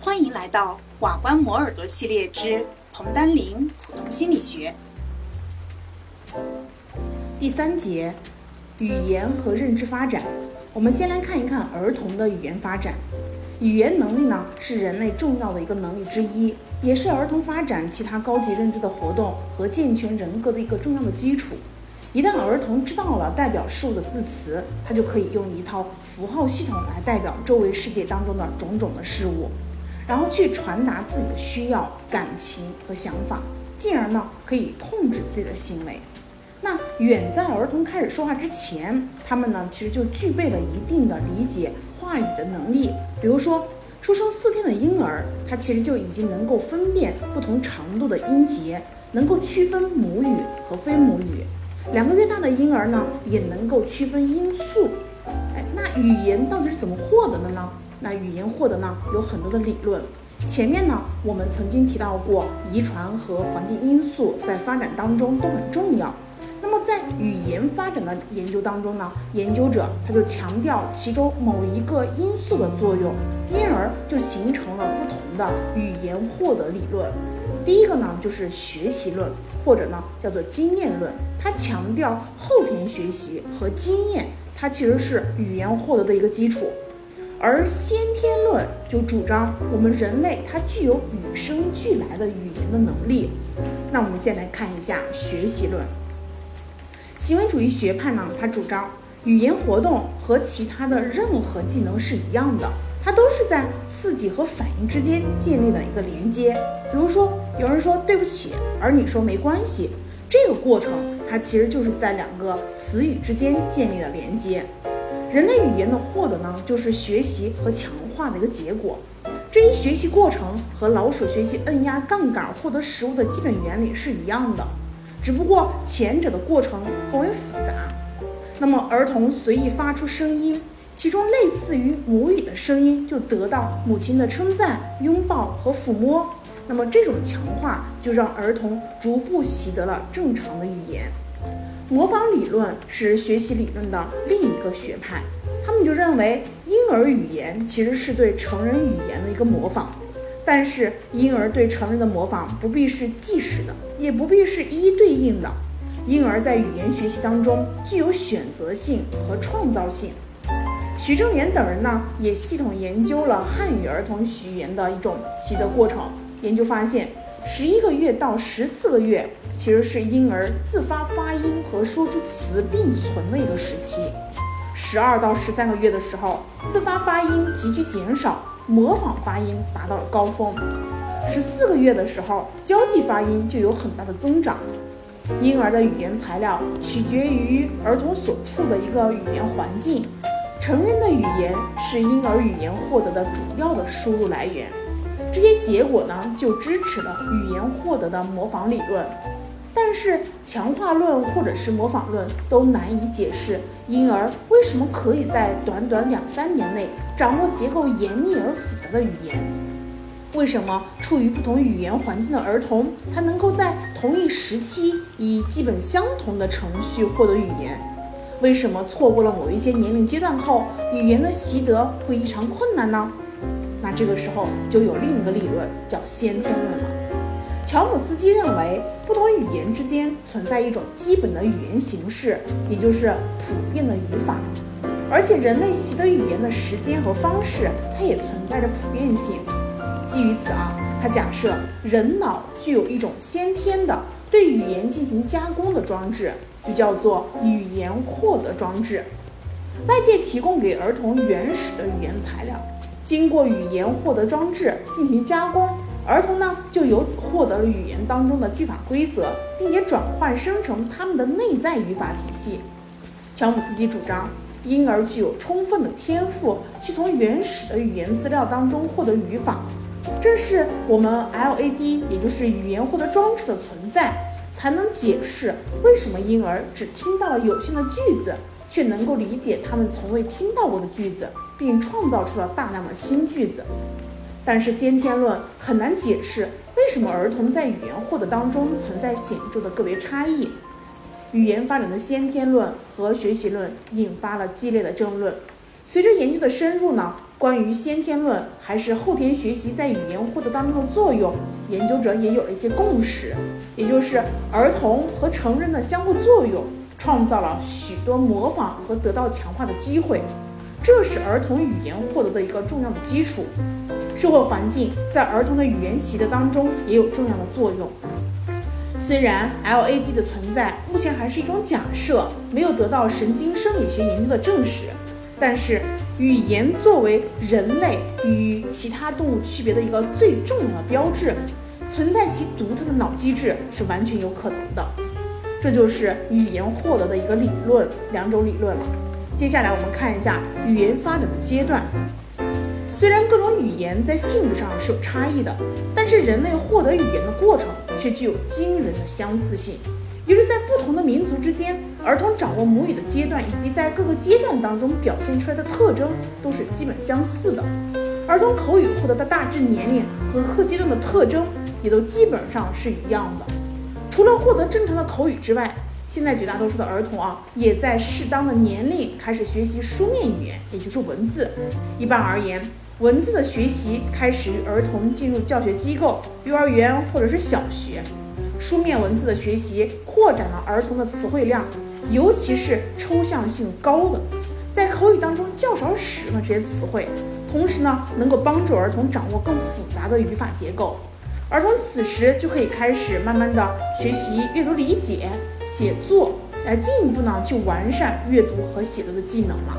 欢迎来到瓦官磨耳朵系列之彭丹林普通心理学第三节，语言和认知发展。我们先来看一看儿童的语言发展。语言能力呢，是人类重要的一个能力之一，也是儿童发展其他高级认知的活动和健全人格的一个重要的基础。一旦儿童知道了代表事物的字词，他就可以用一套符号系统来代表周围世界当中的种种的事物，然后去传达自己的需要、感情和想法，进而呢可以控制自己的行为。那远在儿童开始说话之前，他们呢其实就具备了一定的理解话语的能力。比如说，出生四天的婴儿，他其实就已经能够分辨不同长度的音节，能够区分母语和非母语。两个月大的婴儿呢，也能够区分音素。哎，那语言到底是怎么获得的呢？那语言获得呢，有很多的理论。前面呢，我们曾经提到过，遗传和环境因素在发展当中都很重要。那么在语言发展的研究当中呢，研究者他就强调其中某一个因素的作用，因而就形成了不同的语言获得理论。第一个呢，就是学习论，或者呢叫做经验论。它强调后天学习和经验，它其实是语言获得的一个基础。而先天论就主张我们人类它具有与生俱来的语言的能力。那我们先来看一下学习论。行为主义学派呢，它主张语言活动和其他的任何技能是一样的。它都是在刺激和反应之间建立的一个连接。比如说，有人说对不起，而你说没关系，这个过程它其实就是在两个词语之间建立了连接。人类语言的获得呢，就是学习和强化的一个结果。这一学习过程和老鼠学习摁压杠杆获得食物的基本原理是一样的，只不过前者的过程更为复杂。那么，儿童随意发出声音。其中类似于母语的声音，就得到母亲的称赞、拥抱和抚摸。那么这种强化就让儿童逐步习得了正常的语言。模仿理论是学习理论的另一个学派，他们就认为婴儿语言其实是对成人语言的一个模仿，但是婴儿对成人的模仿不必是即时的，也不必是一一对应的。婴儿在语言学习当中具有选择性和创造性。徐正元等人呢，也系统研究了汉语儿童语言的一种习得过程。研究发现，十一个月到十四个月其实是婴儿自发发音和说出词并存的一个时期。十二到十三个月的时候，自发发音急剧减少，模仿发音达到了高峰。十四个月的时候，交际发音就有很大的增长。婴儿的语言材料取决于儿童所处的一个语言环境。成人的语言是婴儿语言获得的主要的输入来源，这些结果呢就支持了语言获得的模仿理论。但是强化论或者是模仿论都难以解释婴儿为什么可以在短短两三年内掌握结构严密而复杂的语言？为什么处于不同语言环境的儿童，他能够在同一时期以基本相同的程序获得语言？为什么错过了某一些年龄阶段后，语言的习得会异常困难呢？那这个时候就有另一个理论叫先天论了。乔姆斯基认为，不同语言之间存在一种基本的语言形式，也就是普遍的语法，而且人类习得语言的时间和方式，它也存在着普遍性。基于此啊，他假设人脑具有一种先天的对语言进行加工的装置。就叫做语言获得装置，外界提供给儿童原始的语言材料，经过语言获得装置进行加工，儿童呢就由此获得了语言当中的句法规则，并且转换生成他们的内在语法体系。乔姆斯基主张，婴儿具有充分的天赋去从原始的语言资料当中获得语法，正是我们 LAD，也就是语言获得装置的存在。才能解释为什么婴儿只听到了有限的句子，却能够理解他们从未听到过的句子，并创造出了大量的新句子。但是先天论很难解释为什么儿童在语言获得当中存在显著的个别差异。语言发展的先天论和学习论引发了激烈的争论。随着研究的深入呢，关于先天论还是后天学习在语言获得当中的作用，研究者也有了一些共识，也就是儿童和成人的相互作用，创造了许多模仿和得到强化的机会，这是儿童语言获得的一个重要的基础。社会环境在儿童的语言习得当中也有重要的作用。虽然 LAD 的存在目前还是一种假设，没有得到神经生理学研究的证实，但是语言作为人类与其他动物区别的一个最重要的标志，存在其独特的脑机制是完全有可能的。这就是语言获得的一个理论，两种理论了。接下来我们看一下语言发展的阶段。虽然各种语言在性质上是有差异的，但是人类获得语言的过程却具有惊人的相似性。也就是在不同的民族之间，儿童掌握母语的阶段以及在各个阶段当中表现出来的特征都是基本相似的。儿童口语获得的大致年龄和各阶段的特征也都基本上是一样的。除了获得正常的口语之外，现在绝大多数的儿童啊，也在适当的年龄开始学习书面语言，也就是文字。一般而言，文字的学习开始于儿童进入教学机构、幼儿园或者是小学。书面文字的学习扩展了儿童的词汇量，尤其是抽象性高的，在口语当中较少使用的这些词汇。同时呢，能够帮助儿童掌握更复杂的语法结构。儿童此时就可以开始慢慢的学习阅读理解、写作，来进一步呢去完善阅读和写作的技能了。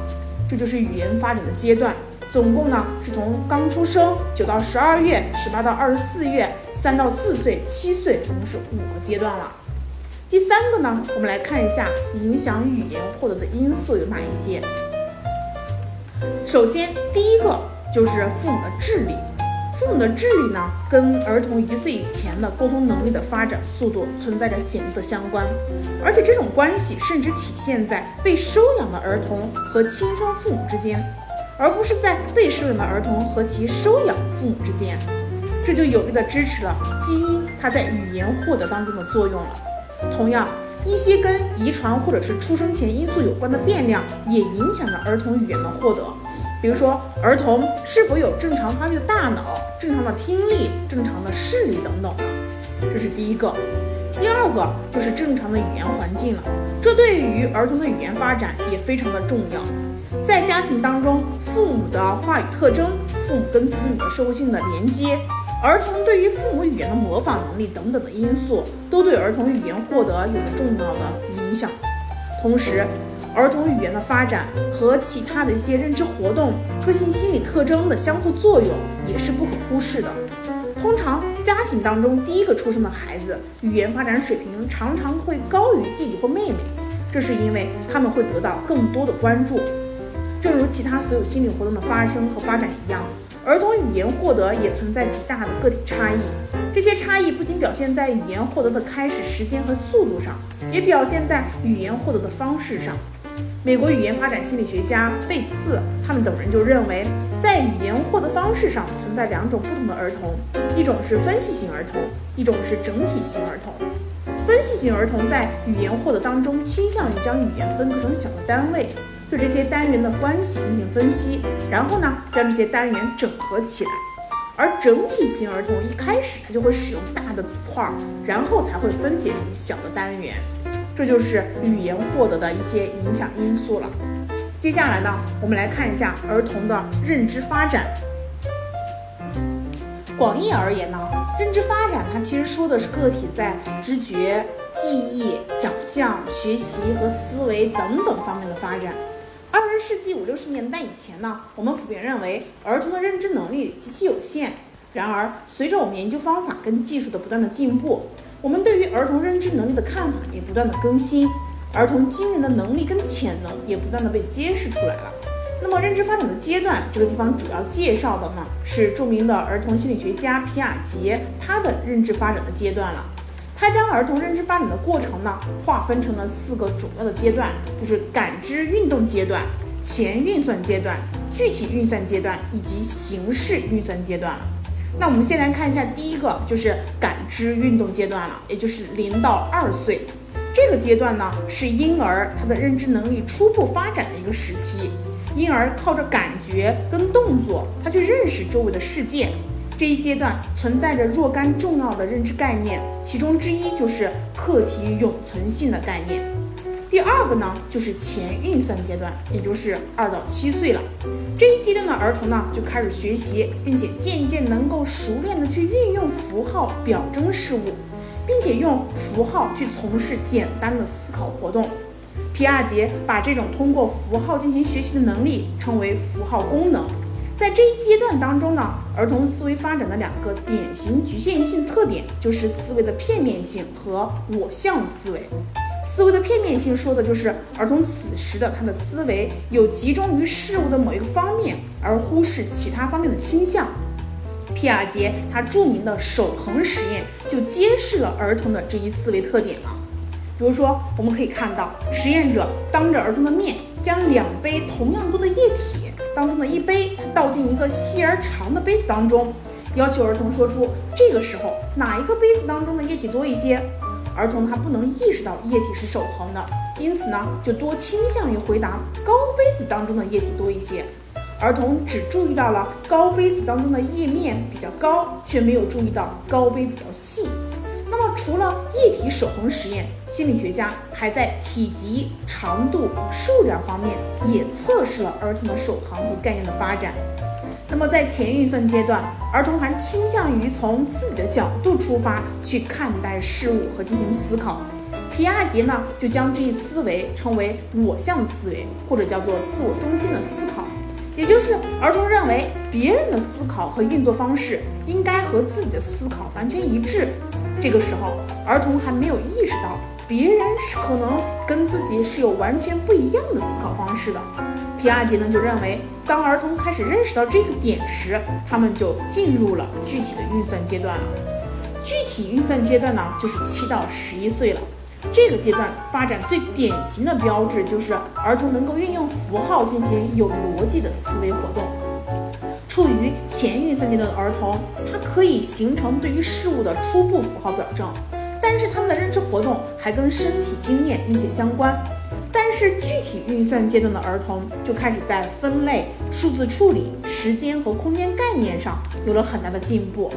这就是语言发展的阶段。总共呢是从刚出生九到十二月，十八到二十四月，三到四岁，七岁，总共是五个阶段了。第三个呢，我们来看一下影响语言获得的因素有哪一些。首先，第一个就是父母的智力。父母的智力呢，跟儿童一岁以前的沟通能力的发展速度存在着显著的相关，而且这种关系甚至体现在被收养的儿童和亲生父母之间。而不是在被收养的儿童和其收养父母之间，这就有力的支持了基因它在语言获得当中的作用了。同样，一些跟遗传或者是出生前因素有关的变量也影响着儿童语言的获得，比如说儿童是否有正常发育的大脑、正常的听力、正常的视力等等的，这是第一个。第二个就是正常的语言环境了，这对于儿童的语言发展也非常的重要。在家庭当中，父母的话语特征、父母跟子女的社会性的连接、儿童对于父母语言的模仿能力等等的因素，都对儿童语言获得有着重要的影响。同时，儿童语言的发展和其他的一些认知活动、个性心理特征的相互作用也是不可忽视的。通常，家庭当中第一个出生的孩子，语言发展水平常常会高于弟弟或妹妹，这是因为他们会得到更多的关注。正如其他所有心理活动的发生和发展一样，儿童语言获得也存在极大的个体差异。这些差异不仅表现在语言获得的开始时间和速度上，也表现在语言获得的方式上。美国语言发展心理学家贝茨他们等人就认为，在语言获得方式上存在两种不同的儿童，一种是分析型儿童，一种是整体型儿童。分析型儿童在语言获得当中倾向于将语言分割成小的单位。对这些单元的关系进行分析，然后呢，将这些单元整合起来。而整体型儿童一开始他就会使用大的组块，然后才会分解成小的单元。这就是语言获得的一些影响因素了。接下来呢，我们来看一下儿童的认知发展。广义而言呢，认知发它其实说的是个体在知觉、记忆、想象、学习和思维等等方面的发展。二十世纪五六十年代以前呢，我们普遍认为儿童的认知能力极其有限。然而，随着我们研究方法跟技术的不断的进步，我们对于儿童认知能力的看法也不断的更新，儿童惊人的能力跟潜能也不断的被揭示出来了。那么，认知发展的阶段，这个地方主要介绍的呢是著名的儿童心理学家皮亚杰他的认知发展的阶段了。他将儿童认知发展的过程呢，划分成了四个主要的阶段，就是感知运动阶段、前运算阶段、具体运算阶段以及形式运算阶段了。那我们先来看一下第一个，就是感知运动阶段了，也就是零到二岁这个阶段呢，是婴儿他的认知能力初步发展的一个时期，因而靠着感觉跟动作，他去认识周围的世界。这一阶段存在着若干重要的认知概念，其中之一就是课题永存性的概念。第二个呢，就是前运算阶段，也就是二到七岁了。这一阶段的儿童呢，就开始学习，并且渐渐能够熟练的去运用符号表征事物，并且用符号去从事简单的思考活动。皮亚杰把这种通过符号进行学习的能力称为符号功能。在这一阶段当中呢，儿童思维发展的两个典型局限性特点就是思维的片面性和我向思维。思维的片面性说的就是儿童此时的他的思维有集中于事物的某一个方面，而忽视其他方面的倾向。皮亚杰他著名的守恒实验就揭示了儿童的这一思维特点了。比如说，我们可以看到实验者当着儿童的面将两杯同样多的液体。当中的一杯倒进一个细而长的杯子当中，要求儿童说出这个时候哪一个杯子当中的液体多一些。儿童他不能意识到液体是守恒的，因此呢就多倾向于回答高杯子当中的液体多一些。儿童只注意到了高杯子当中的液面比较高，却没有注意到高杯比较细。除了液体守恒实验，心理学家还在体积、长度、数量方面也测试了儿童的守恒和概念的发展。那么在前运算阶段，儿童还倾向于从自己的角度出发去看待事物和进行思考。皮亚杰呢就将这一思维称为我向思维，或者叫做自我中心的思考，也就是儿童认为别人的思考和运作方式应该和自己的思考完全一致。这个时候，儿童还没有意识到别人是可能跟自己是有完全不一样的思考方式的。皮亚杰呢就认为，当儿童开始认识到这个点时，他们就进入了具体的运算阶段了。具体运算阶段呢，就是七到十一岁了。这个阶段发展最典型的标志就是儿童能够运用符号进行有逻辑的思维活动。处于前运算阶段的儿童，他可以形成对于事物的初步符号表征，但是他们的认知活动还跟身体经验密切相关。但是具体运算阶段的儿童就开始在分类、数字处理、时间和空间概念上有了很大的进步。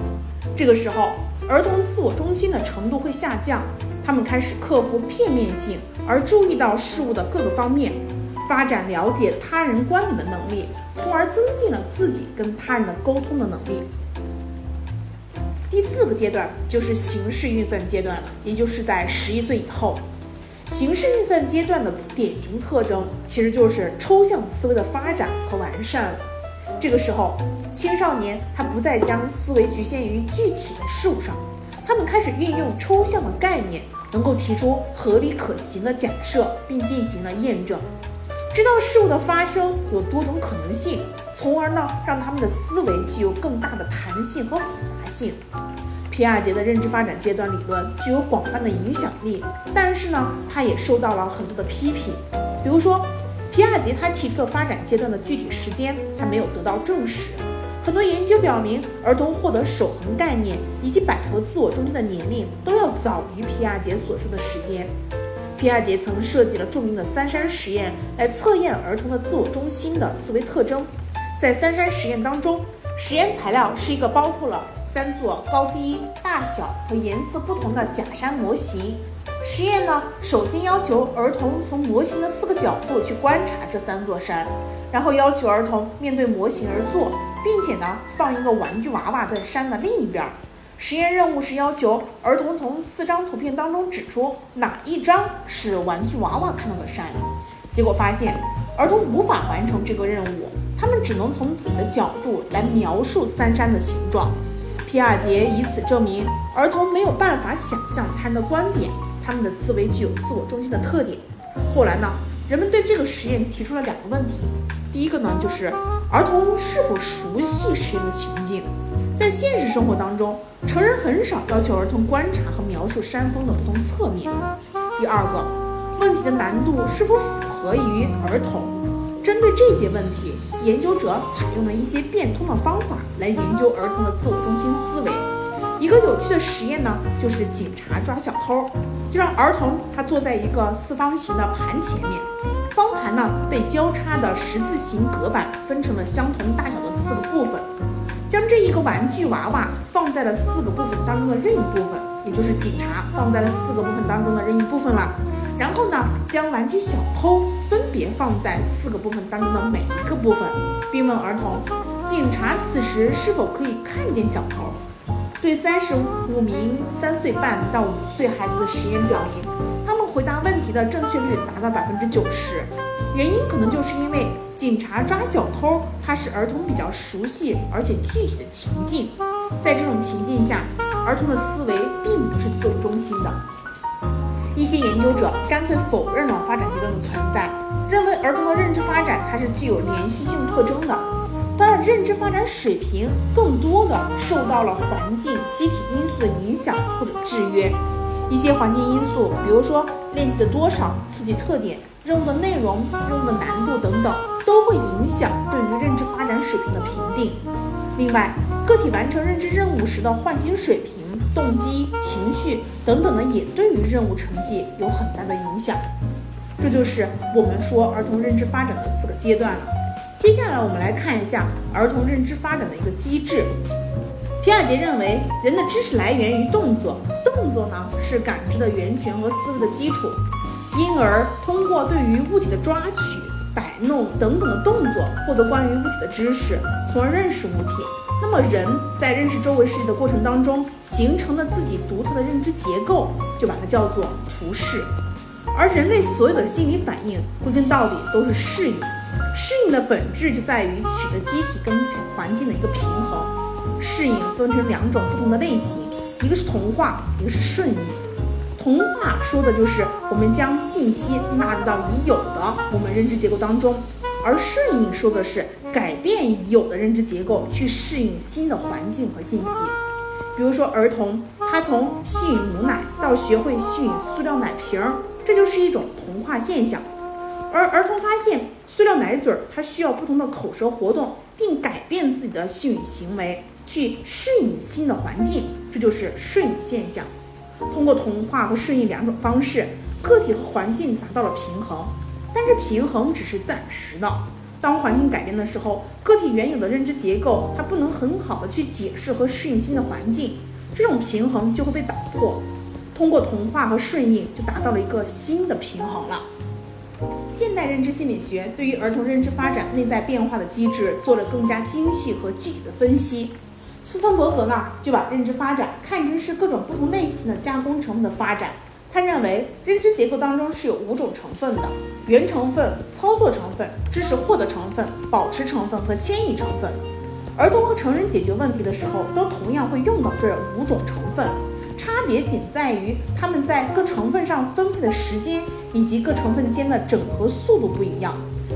这个时候，儿童自我中心的程度会下降，他们开始克服片面性，而注意到事物的各个方面。发展了解他人观点的能力，从而增进了自己跟他人的沟通的能力。第四个阶段就是形式运算阶段了，也就是在十一岁以后。形式运算阶段的典型特征其实就是抽象思维的发展和完善了。这个时候，青少年他不再将思维局限于具体的事物上，他们开始运用抽象的概念，能够提出合理可行的假设，并进行了验证。知道事物的发生有多种可能性，从而呢让他们的思维具有更大的弹性和复杂性。皮亚杰的认知发展阶段理论具有广泛的影响力，但是呢，他也受到了很多的批评。比如说，皮亚杰他提出的发展阶段的具体时间，他没有得到证实。很多研究表明，儿童获得守恒概念以及摆脱自我中心的年龄都要早于皮亚杰所说的时间。皮亚杰曾设计了著名的三山实验来测验儿童的自我中心的思维特征。在三山实验当中，实验材料是一个包括了三座高低、大小和颜色不同的假山模型。实验呢，首先要求儿童从模型的四个角度去观察这三座山，然后要求儿童面对模型而坐，并且呢，放一个玩具娃娃在山的另一边。实验任务是要求儿童从四张图片当中指出哪一张是玩具娃娃看到的山。结果发现，儿童无法完成这个任务，他们只能从自己的角度来描述三山的形状。皮亚杰以此证明，儿童没有办法想象他人的观点，他们的思维具有自我中心的特点。后来呢，人们对这个实验提出了两个问题：第一个呢，就是儿童是否熟悉实验的情境？在现实生活当中，成人很少要求儿童观察和描述山峰的不同侧面。第二个问题的难度是否符合于儿童？针对这些问题，研究者采用了一些变通的方法来研究儿童的自我中心思维。一个有趣的实验呢，就是警察抓小偷，就让儿童他坐在一个四方形的盘前面，方盘呢被交叉的十字形隔板分成了相同大小的四个部分，将这一个玩具娃娃放在了四个部分当中的任意部分，也就是警察放在了四个部分当中的任意部分了。然后呢，将玩具小偷分别放在四个部分当中的每一个部分，并问儿童：警察此时是否可以看见小偷？对三十五名三岁半到五岁孩子的实验表明，他们回答问题的正确率达到百分之九十。原因可能就是因为警察抓小偷，它是儿童比较熟悉而且具体的情境，在这种情境下，儿童的思维并不是自我中心的。一些研究者干脆否认了发展阶段的存在，认为儿童的认知发展它是具有连续性特征的，他的认知发展水平更多的受到了环境、机体因素的影响或者制约。一些环境因素，比如说练习的多少、刺激特点、任务的内容、任务的难度等等，都会影响对于认知发展水平的评定。另外，个体完成认知任务时的唤醒水平。动机、情绪等等呢，也对于任务成绩有很大的影响。这就是我们说儿童认知发展的四个阶段了。接下来我们来看一下儿童认知发展的一个机制。皮亚杰认为，人的知识来源于动作，动作呢是感知的源泉和思维的基础，因而通过对于物体的抓取、摆弄等等的动作，获得关于物体的知识，从而认识物体。那么人在认识周围世界的过程当中，形成的自己独特的认知结构，就把它叫做图式。而人类所有的心理反应，归根到底都是适应。适应的本质就在于取得机体跟环境的一个平衡。适应分成两种不同的类型，一个是同化，一个是顺应。同化说的就是我们将信息纳入到已有的我们认知结构当中。而顺应说的是改变已有的认知结构，去适应新的环境和信息。比如说，儿童他从吸吮母奶到学会吸吮塑料奶瓶，这就是一种同化现象。而儿童发现塑料奶嘴儿，它需要不同的口舌活动，并改变自己的吸吮行为，去适应新的环境，这就是顺应现象。通过同化和顺应两种方式，个体和环境达到了平衡。但是平衡只是暂时的，当环境改变的时候，个体原有的认知结构它不能很好的去解释和适应新的环境，这种平衡就会被打破。通过同化和顺应，就达到了一个新的平衡了。现代认知心理学对于儿童认知发展内在变化的机制做了更加精细和具体的分析。斯滕伯格呢，就把认知发展看成是各种不同类型的加工成分的发展。他认为认知结构当中是有五种成分的：原成分、操作成分、知识获得成分、保持成分和迁移成分。儿童和成人解决问题的时候，都同样会用到这五种成分，差别仅在于他们在各成分上分配的时间以及各成分间的整合速度不一样。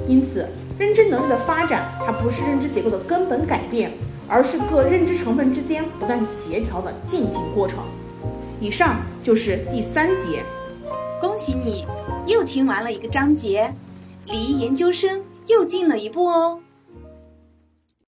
因此，认知能力的发展，它不是认知结构的根本改变，而是各认知成分之间不断协调的渐进过程。以上就是第三节，恭喜你又听完了一个章节，离研究生又近了一步哦。